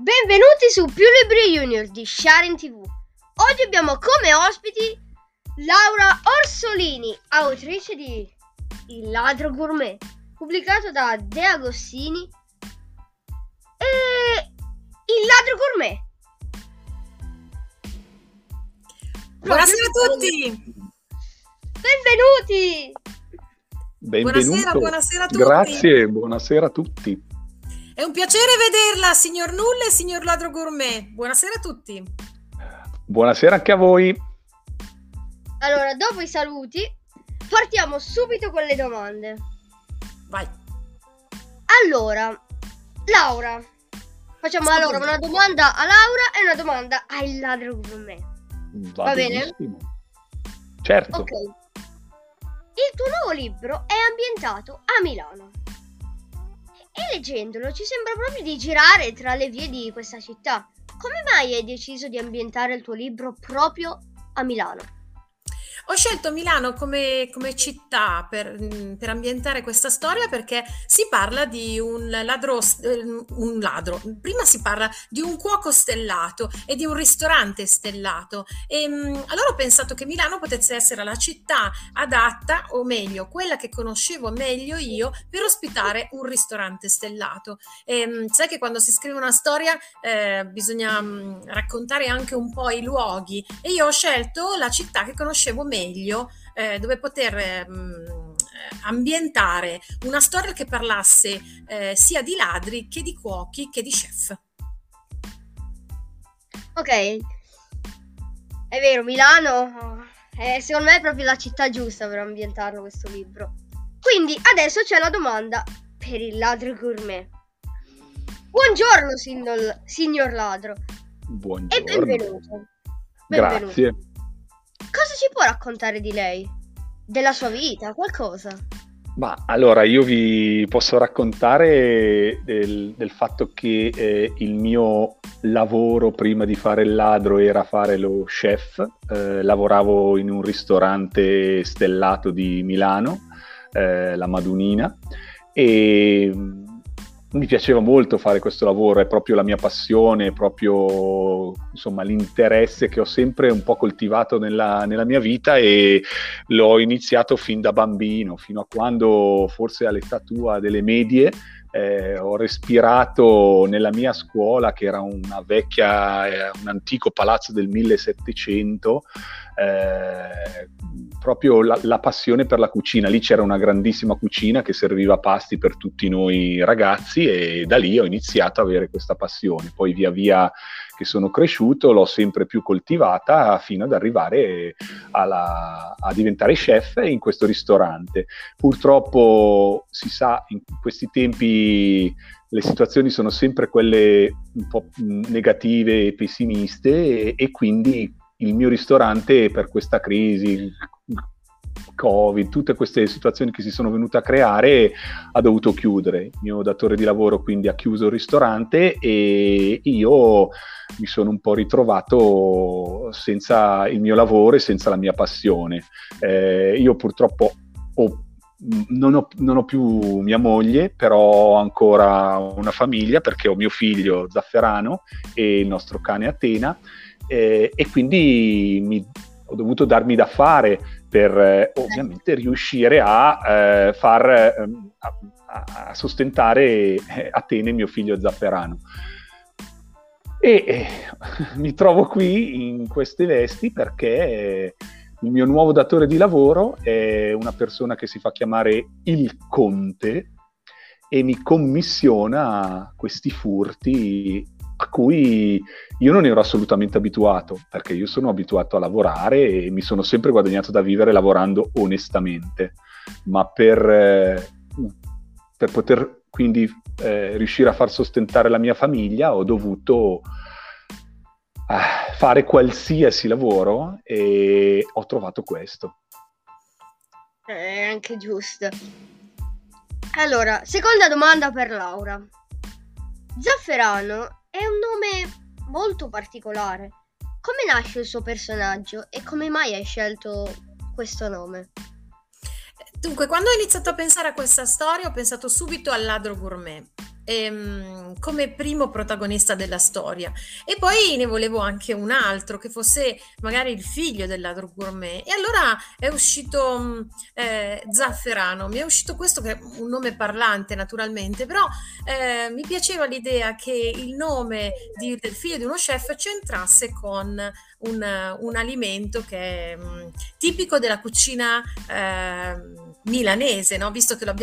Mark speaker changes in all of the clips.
Speaker 1: Benvenuti su Più Libri Junior di Sharing TV. Oggi abbiamo come ospiti Laura Orsolini, autrice di Il ladro gourmet, pubblicato da De Agostini e Il ladro gourmet.
Speaker 2: Buonasera a tutti!
Speaker 1: Benvenuti!
Speaker 3: Benvenuto.
Speaker 2: Buonasera, buonasera a tutti.
Speaker 3: Grazie, buonasera a tutti.
Speaker 2: È un piacere vederla, signor Nulla e signor Ladro Gourmet. Buonasera a tutti.
Speaker 3: Buonasera anche a voi.
Speaker 1: Allora, dopo i saluti, partiamo subito con le domande.
Speaker 2: Vai.
Speaker 1: Allora, Laura, facciamo allora
Speaker 2: come?
Speaker 1: una domanda a Laura e una domanda al ladro gourmet.
Speaker 3: Va,
Speaker 1: Va bene?
Speaker 3: Certo.
Speaker 1: Ok. Il tuo nuovo libro è ambientato a Milano. E leggendolo ci sembra proprio di girare tra le vie di questa città. Come mai hai deciso di ambientare il tuo libro proprio a Milano?
Speaker 2: Ho scelto Milano come, come città per, mm, per ambientare questa storia perché si parla di un ladro, eh, un ladro. Prima si parla di un cuoco stellato e di un ristorante stellato. E mm, allora ho pensato che Milano potesse essere la città adatta, o meglio, quella che conoscevo meglio io, per ospitare un ristorante stellato. E, mm, sai che quando si scrive una storia eh, bisogna mm, raccontare anche un po' i luoghi e io ho scelto la città che conoscevo meglio, eh, dove poter ehm, eh, ambientare una storia che parlasse eh, sia di ladri che di cuochi che di chef.
Speaker 1: Ok, è vero, Milano è secondo me è proprio la città giusta per ambientarlo questo libro. Quindi adesso c'è la domanda per il ladro gourmet. Buongiorno, signor, signor ladro, e
Speaker 3: Buongiorno.
Speaker 1: benvenuto. Benvenuto.
Speaker 3: Grazie.
Speaker 1: Ci può raccontare di lei? Della sua vita, qualcosa?
Speaker 3: Ma allora io vi posso raccontare del, del fatto che eh, il mio lavoro prima di fare il ladro era fare lo chef. Eh, lavoravo in un ristorante stellato di Milano, eh, la Madunina, e mi piaceva molto fare questo lavoro, è proprio la mia passione, è proprio insomma, l'interesse che ho sempre un po' coltivato nella, nella mia vita e l'ho iniziato fin da bambino, fino a quando forse all'età tua delle medie eh, ho respirato nella mia scuola, che era una vecchia, eh, un antico palazzo del 1700, eh, proprio la, la passione per la cucina. Lì c'era una grandissima cucina che serviva pasti per tutti noi ragazzi e da lì ho iniziato ad avere questa passione. Poi via via che sono cresciuto l'ho sempre più coltivata fino ad arrivare alla- a diventare chef in questo ristorante. Purtroppo si sa, in questi tempi le situazioni sono sempre quelle un po' negative e pessimiste e, e quindi il mio ristorante per questa crisi, Covid, tutte queste situazioni che si sono venute a creare, ha dovuto chiudere. Il mio datore di lavoro quindi ha chiuso il ristorante e io mi sono un po' ritrovato senza il mio lavoro e senza la mia passione. Eh, io purtroppo ho non ho, non ho più mia moglie, però ho ancora una famiglia perché ho mio figlio Zafferano e il nostro cane Atena eh, e quindi mi- ho dovuto darmi da fare per eh, ovviamente riuscire a eh, far ehm, a, a- sostentare eh, Atene, mio figlio Zafferano. E eh, mi trovo qui in queste vesti perché eh, il mio nuovo datore di lavoro è una persona che si fa chiamare il Conte e mi commissiona questi furti a cui io non ero assolutamente abituato, perché io sono abituato a lavorare e mi sono sempre guadagnato da vivere lavorando onestamente, ma per, eh, per poter quindi eh, riuscire a far sostentare la mia famiglia ho dovuto eh, fare qualsiasi lavoro e ho trovato questo.
Speaker 1: È anche giusto. Allora, seconda domanda per Laura. Zafferano è un nome molto particolare. Come nasce il suo personaggio e come mai hai scelto questo nome?
Speaker 2: Dunque, quando ho iniziato a pensare a questa storia, ho pensato subito al ladro gourmet ehm, come primo protagonista della storia. E poi ne volevo anche un altro che fosse magari il figlio del ladro gourmet. E allora è uscito mm, eh, Zafferano. Mi è uscito questo che è un nome parlante naturalmente, però eh, mi piaceva l'idea che il nome di, del figlio di uno chef c'entrasse con un, un alimento che è mh, mm, tipico della cucina. Eh, milanese, no? visto che lo,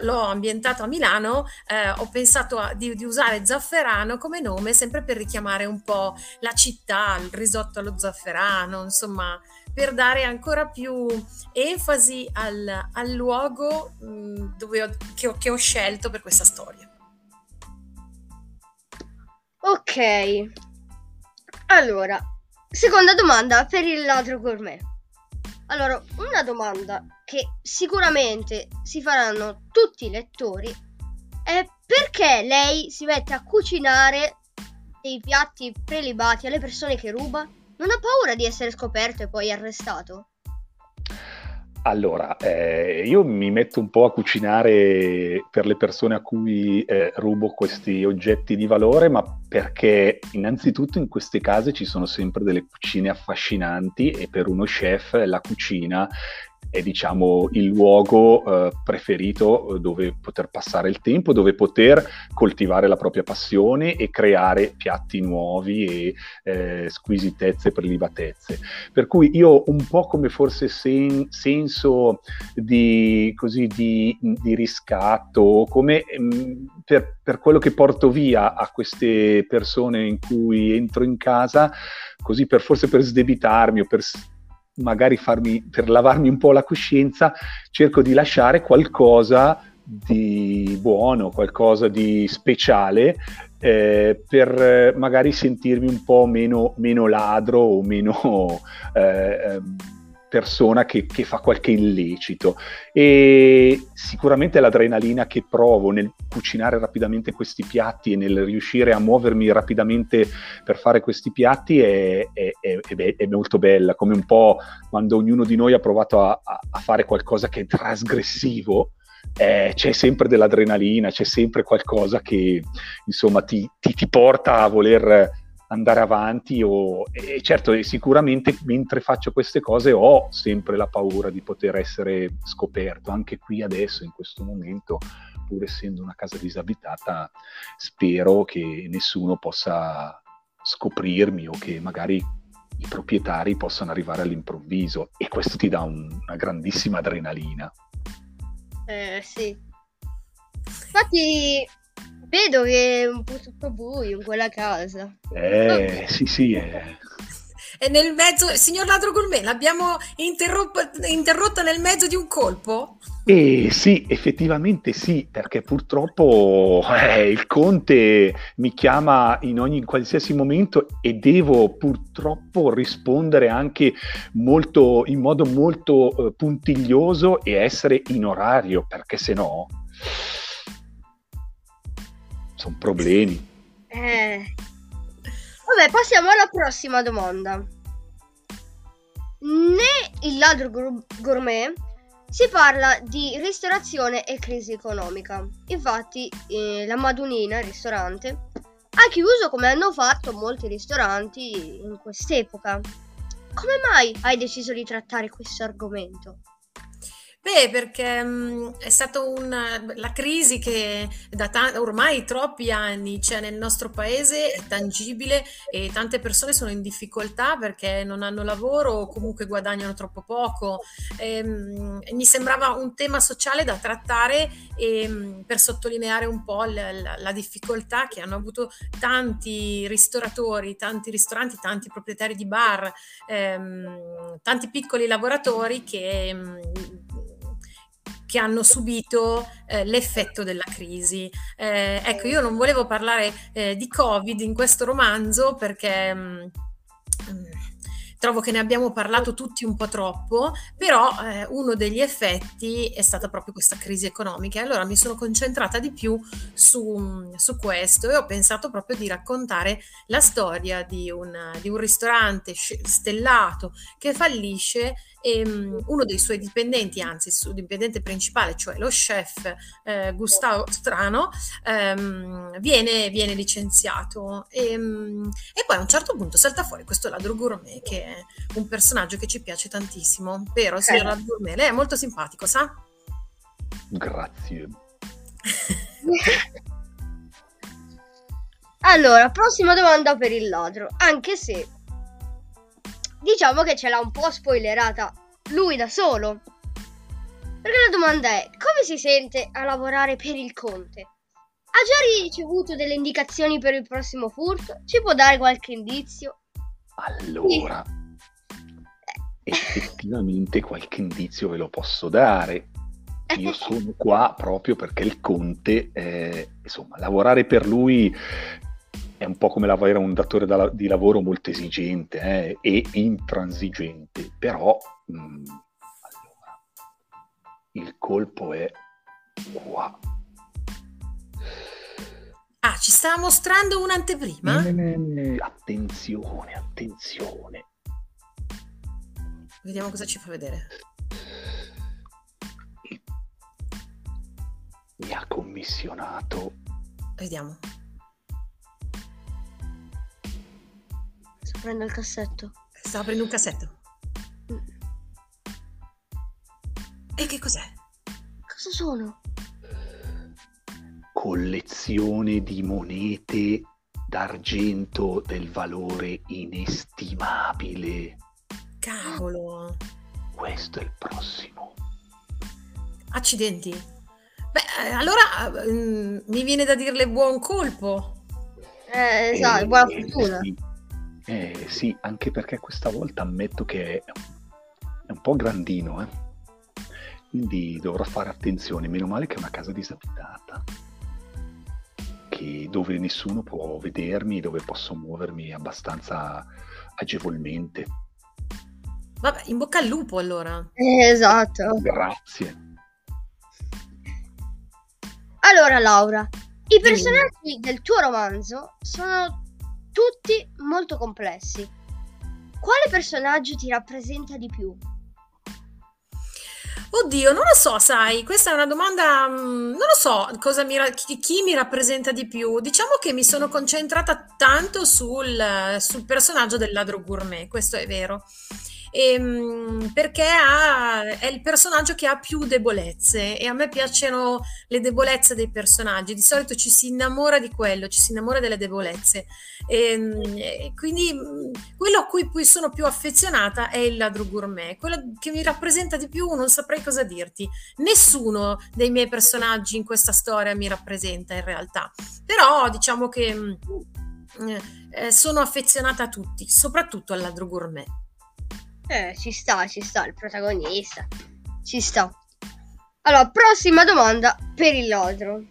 Speaker 2: l'ho ambientato a Milano, eh, ho pensato a, di, di, usare zafferano come nome sempre per richiamare un po' la città, il risotto allo zafferano, insomma, per dare ancora più enfasi al, al luogo mh, mm, ho, che, ho, che ho scelto per questa storia.
Speaker 1: Ok, allora, seconda domanda per il ladro gourmet. Allora, una domanda che sicuramente si faranno tutti i lettori è perché lei si mette a cucinare dei piatti prelibati alle persone che ruba? Non ha paura di essere scoperto e poi arrestato?
Speaker 3: Allora, eh, io mi metto un po' a cucinare per le persone a cui eh, rubo questi oggetti di valore, ma perché innanzitutto in queste case ci sono sempre delle cucine affascinanti e per uno chef la cucina è diciamo il luogo eh, preferito eh, dove poter passare il tempo, dove poter coltivare la propria passione e creare piatti nuovi e eh, squisitezze, prelibatezze. Per cui io un po' come forse sen- senso di, così, di, di riscatto, come mh, mm, per, per quello che porto via a queste persone in cui entro in casa, così per forse per sdebitarmi o per magari farmi, per lavarmi un po' la coscienza, cerco di lasciare qualcosa di buono, qualcosa di speciale eh, per magari sentirmi un po' meno, meno ladro o meno eh, ehm, persona che, che, fa qualche illecito e sicuramente l'adrenalina che provo nel cucinare rapidamente questi piatti e nel riuscire a muovermi rapidamente per fare questi piatti è, è, è, è molto bella, come un po' quando ognuno di noi ha provato a, a fare qualcosa che è trasgressivo. Eh, c'è sempre dell'adrenalina, c'è sempre qualcosa che insomma ti, ti, ti porta a voler andare avanti o, e certo sicuramente mentre faccio queste cose ho sempre la paura di poter essere scoperto. Anche qui adesso in questo momento pur essendo una casa disabitata spero che nessuno possa scoprirmi o che magari i proprietari possano arrivare all'improvviso e questo ti dà un, una grandissima adrenalina.
Speaker 1: Eh sì. Infatti Vedo che è un po' tutto buio in quella casa.
Speaker 3: Eh, oh. sì, sì. È...
Speaker 2: E nel mezzo, signor Ladro Gourmet, l'abbiamo interrotta nel mezzo di un colpo?
Speaker 3: Eh sì, effettivamente sì, perché purtroppo eh, il conte mi chiama in ogni in qualsiasi momento e devo purtroppo rispondere anche molto, in modo molto eh, puntiglioso e essere in orario, perché se no sono problemi.
Speaker 1: Eh. Vabbè, passiamo alla prossima domanda. Né il ladro gourmet si parla di ristorazione e crisi economica. Infatti, eh, la Madunina, il ristorante, ha chiuso come hanno fatto molti ristoranti in quest'epoca. Come mai hai deciso di trattare questo argomento?
Speaker 2: Beh, perché mh, è stata una, la crisi che da ta- ormai troppi anni c'è nel nostro paese, è tangibile e tante persone sono in difficoltà perché non hanno lavoro o comunque guadagnano troppo poco. E, mh, mi sembrava un tema sociale da trattare e, mh, per sottolineare un po' la, la, la, difficoltà che hanno avuto tanti ristoratori, tanti ristoranti, tanti proprietari di bar, ehm, tanti piccoli lavoratori che che hanno subito eh, l'effetto della crisi. Eh, ecco, io non volevo parlare eh, di Covid in questo romanzo perché mh, mm, mm, trovo che ne abbiamo parlato tutti un po' troppo, però eh, uno degli effetti è stata proprio questa crisi economica. Allora mi sono concentrata di più su, su questo e ho pensato proprio di raccontare la storia di un, di un ristorante stellato che fallisce e um, uno dei suoi dipendenti, anzi il suo dipendente principale, cioè lo chef eh, Gustavo Strano, ehm, viene, viene, licenziato e, um, e, poi a un certo punto salta fuori questo ladro gourmet che è un personaggio che ci piace tantissimo, vero? Signor ladro gourmet, lei è molto simpatico, sa?
Speaker 3: Grazie.
Speaker 1: allora, prossima domanda per il ladro, anche se diciamo che ce l'ha un po' spoilerata lui da solo. Perché la domanda è, come si sente a lavorare per il conte? Ha già ricevuto delle indicazioni per il prossimo furto? Ci può dare qualche indizio?
Speaker 3: Allora, sì. effettivamente qualche indizio ve lo posso dare. Io sono qua proprio perché il conte, eh, insomma, lavorare per lui è un po' come avere un datore da, di lavoro molto esigente eh, e intransigente, però mh, mm, allora, il colpo è qua.
Speaker 2: Ah, ci sta mostrando un'anteprima?
Speaker 3: Eh, attenzione, attenzione.
Speaker 2: Vediamo cosa ci fa vedere.
Speaker 3: Mi ha commissionato.
Speaker 2: Vediamo.
Speaker 1: Prendo il cassetto.
Speaker 2: Stava aprendo un cassetto. Mm. E che cos'è?
Speaker 1: Cosa sono?
Speaker 3: Collezione di monete d'argento del valore inestimabile.
Speaker 2: Cavolo.
Speaker 3: Questo è il prossimo.
Speaker 2: Accidenti. Beh, allora mm, mi viene da dirle buon colpo.
Speaker 1: Eh, esatto, eh, buona fortuna. Sì
Speaker 3: eh, sì, anche perché questa volta ammetto che è un po' grandino, eh? quindi dovrò fare attenzione. Meno male che è una casa disabitata, che, dove nessuno può vedermi, dove posso muovermi abbastanza agevolmente.
Speaker 2: Vabbè, in bocca al lupo allora.
Speaker 1: Eh, esatto.
Speaker 3: Grazie.
Speaker 1: Allora, Laura, i personaggi del tuo romanzo sono tutti molto complessi. Quale personaggio ti rappresenta di più?
Speaker 2: Oddio, non lo so, sai, questa è una domanda, mm, non lo so mi, chi, chi, mi rappresenta di più. Diciamo che mi sono concentrata tanto sul, sul personaggio del ladro gourmet, questo è vero ehm, perché ha, è il personaggio che ha più debolezze e a me piacciono le debolezze dei personaggi, di solito ci si innamora di quello, ci si innamora delle debolezze. E, ehm, e quindi quello a cui poi sono più affezionata è il ladro gourmet, quello che mi rappresenta di più non saprei cosa dirti, nessuno dei miei personaggi in questa storia mi rappresenta in realtà, però diciamo che eh, sono affezionata a tutti, soprattutto al ladro gourmet.
Speaker 1: Eh, ci sta, ci sta, il protagonista. Ci sta. Allora, prossima domanda per il ladro.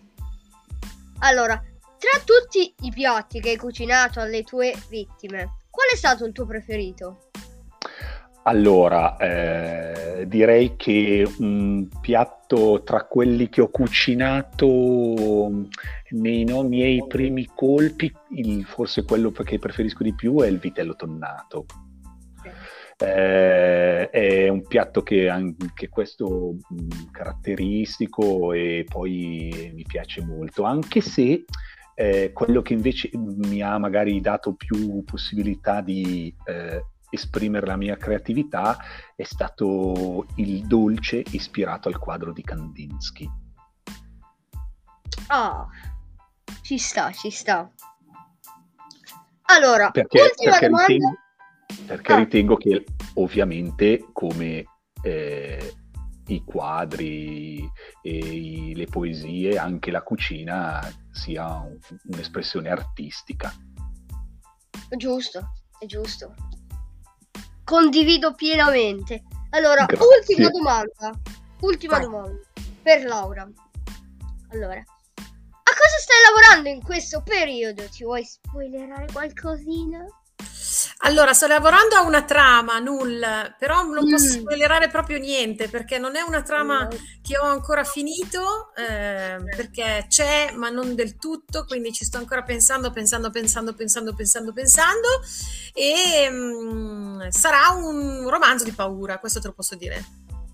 Speaker 1: Allora, tra tutti i piatti che hai cucinato alle tue vittime, qual è stato il tuo preferito?
Speaker 3: Allora, eh, direi che un piatto tra quelli che ho cucinato nei no, miei primi colpi, il, forse quello che preferisco di più è il vitello tonnato. Eh, è un piatto che anche questo mh, caratteristico e poi mi piace molto, anche se eh, quello che invece mi ha magari dato più possibilità di eh, esprimere la mia creatività è stato il dolce ispirato al quadro di Kandinsky.
Speaker 1: Ah, oh, ci sta, ci sta. Allora,
Speaker 3: perché, ultima perché domanda... Ritengo perché ah. ritengo che ovviamente come eh, i quadri e i, le poesie, anche la cucina sia un, un'espressione artistica.
Speaker 1: Giusto, è giusto. Condivido pienamente. Allora, Grazie. ultima domanda. Ultima Vai. domanda per Laura. Allora, a cosa stai lavorando in questo periodo? Ti vuoi spoilerare qualcosina?
Speaker 2: Allora, sto lavorando a una trama, null, però non posso spoilerare proprio niente perché non è una trama che ho ancora finito, eh, perché c'è, ma non del tutto, quindi ci sto ancora pensando, pensando, pensando, pensando, pensando, pensando. E mh, sarà un romanzo di paura, questo te lo posso dire.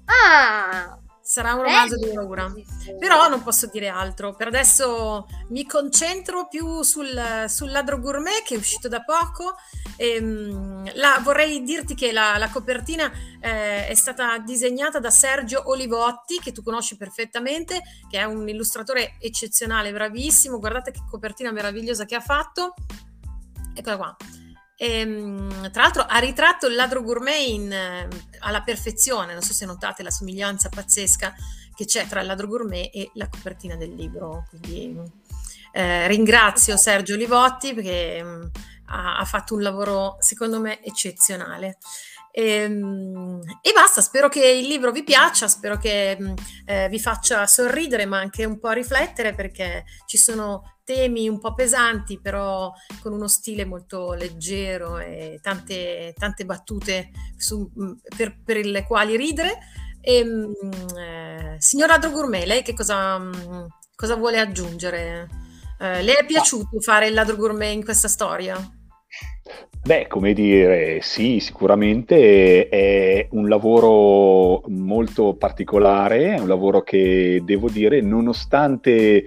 Speaker 1: Ah!
Speaker 2: Sarà un romanzo di paura. Però non posso dire altro. Per adesso mi concentro più sul, sul ladro gourmet che è uscito da poco. E, um, la, vorrei dirti che la, la copertina eh, è stata disegnata da Sergio Olivotti, che tu conosci perfettamente, che è un illustratore eccezionale, bravissimo. Guardate che copertina meravigliosa che ha fatto. Eccola qua. E, ehm, tra l'altro ha ritratto il ladro gourmet in, eh, alla perfezione, non so se notate la somiglianza pazzesca che c'è tra il ladro gourmet e la copertina del libro. Quindi eh, ringrazio Sergio Livotti perché mh, mm, ha, ha, fatto un lavoro secondo me eccezionale. E, ehm, e, basta, spero che il libro vi piaccia, spero che mm, eh, vi faccia sorridere ma anche un po' riflettere perché ci sono temi un po' pesanti, però con uno stile molto leggero e tante, tante battute su, mm, per, per, le quali ridere. E, mm, eh, signora Gourmet, lei che cosa, mm, cosa vuole aggiungere? Eh, le è piaciuto fare il ladro gourmet in questa storia?
Speaker 3: Beh, come dire, sì, sicuramente è un lavoro molto particolare, è un lavoro che devo dire, nonostante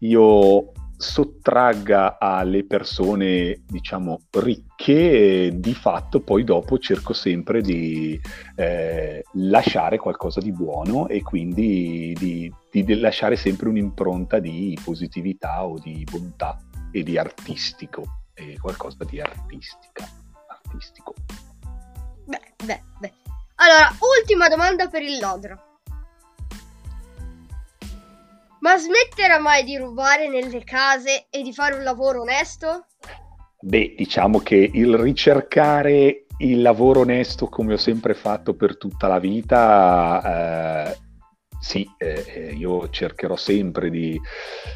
Speaker 3: io sottragga alle persone, diciamo, ricche, di fatto poi dopo cerco sempre di eh, lasciare qualcosa di buono e quindi di, di, lasciare sempre un'impronta di positività o di bontà e di artistico, e qualcosa di artistica, artistico.
Speaker 1: Beh, beh, beh. Allora, ultima domanda per il Lodro. Ma smetterà mai di rubare nelle case e di fare un lavoro onesto?
Speaker 3: Beh, diciamo che il ricercare il lavoro onesto come ho sempre fatto per tutta la vita eh, sì, eh, eh, io cercherò sempre di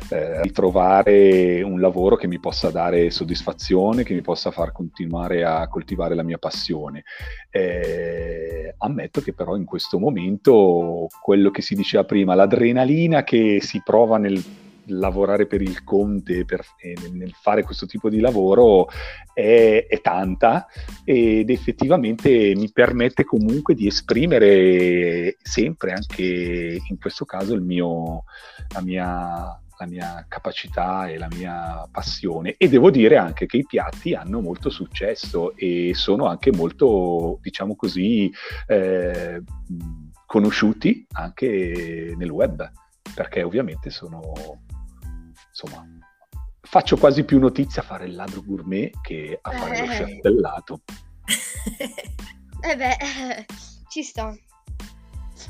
Speaker 3: eh, ritrovare un lavoro che mi possa dare soddisfazione, che mi possa far continuare a coltivare la mia passione. Eh, ammetto che però in questo momento quello che si diceva prima, l'adrenalina che si prova nel lavorare per il conte, per, eh, nel fare questo tipo di lavoro è, è, tanta ed effettivamente mi permette comunque di esprimere sempre, anche in questo caso, mio, la mia la mia capacità e la mia passione. E devo dire anche che i piatti hanno molto successo e sono anche molto, diciamo così, eh, conosciuti anche nel web perché ovviamente sono insomma, faccio quasi più notizia a fare il ladro gourmet che a fare eh. lo chef stellato.
Speaker 1: eh beh, ci sto.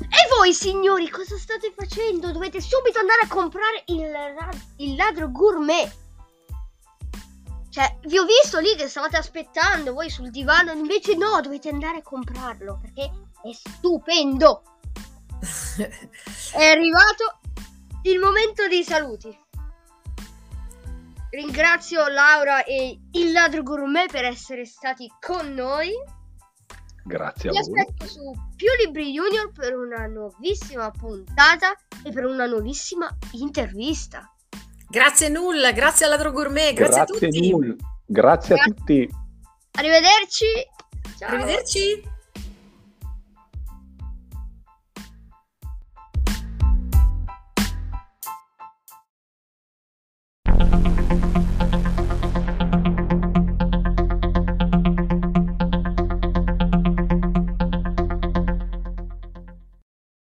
Speaker 1: E voi signori cosa state facendo? Dovete subito andare a comprare il, il ladro gourmet. Cioè, vi ho visto lì che stavate aspettando voi sul divano, invece no, dovete andare a comprarlo perché è stupendo. è arrivato il momento dei saluti. Ringrazio Laura e il ladro gourmet per essere stati con noi.
Speaker 3: Grazie a
Speaker 1: Vi voi. Vi aspetto su Più Libri Junior per una nuovissima puntata e per una nuovissima intervista.
Speaker 2: Grazie Null, grazie al ladro gourmet, grazie, grazie a tutti.
Speaker 3: Null. Grazie, grazie a tutti.
Speaker 1: Arrivederci.
Speaker 2: Ciao. Arrivederci.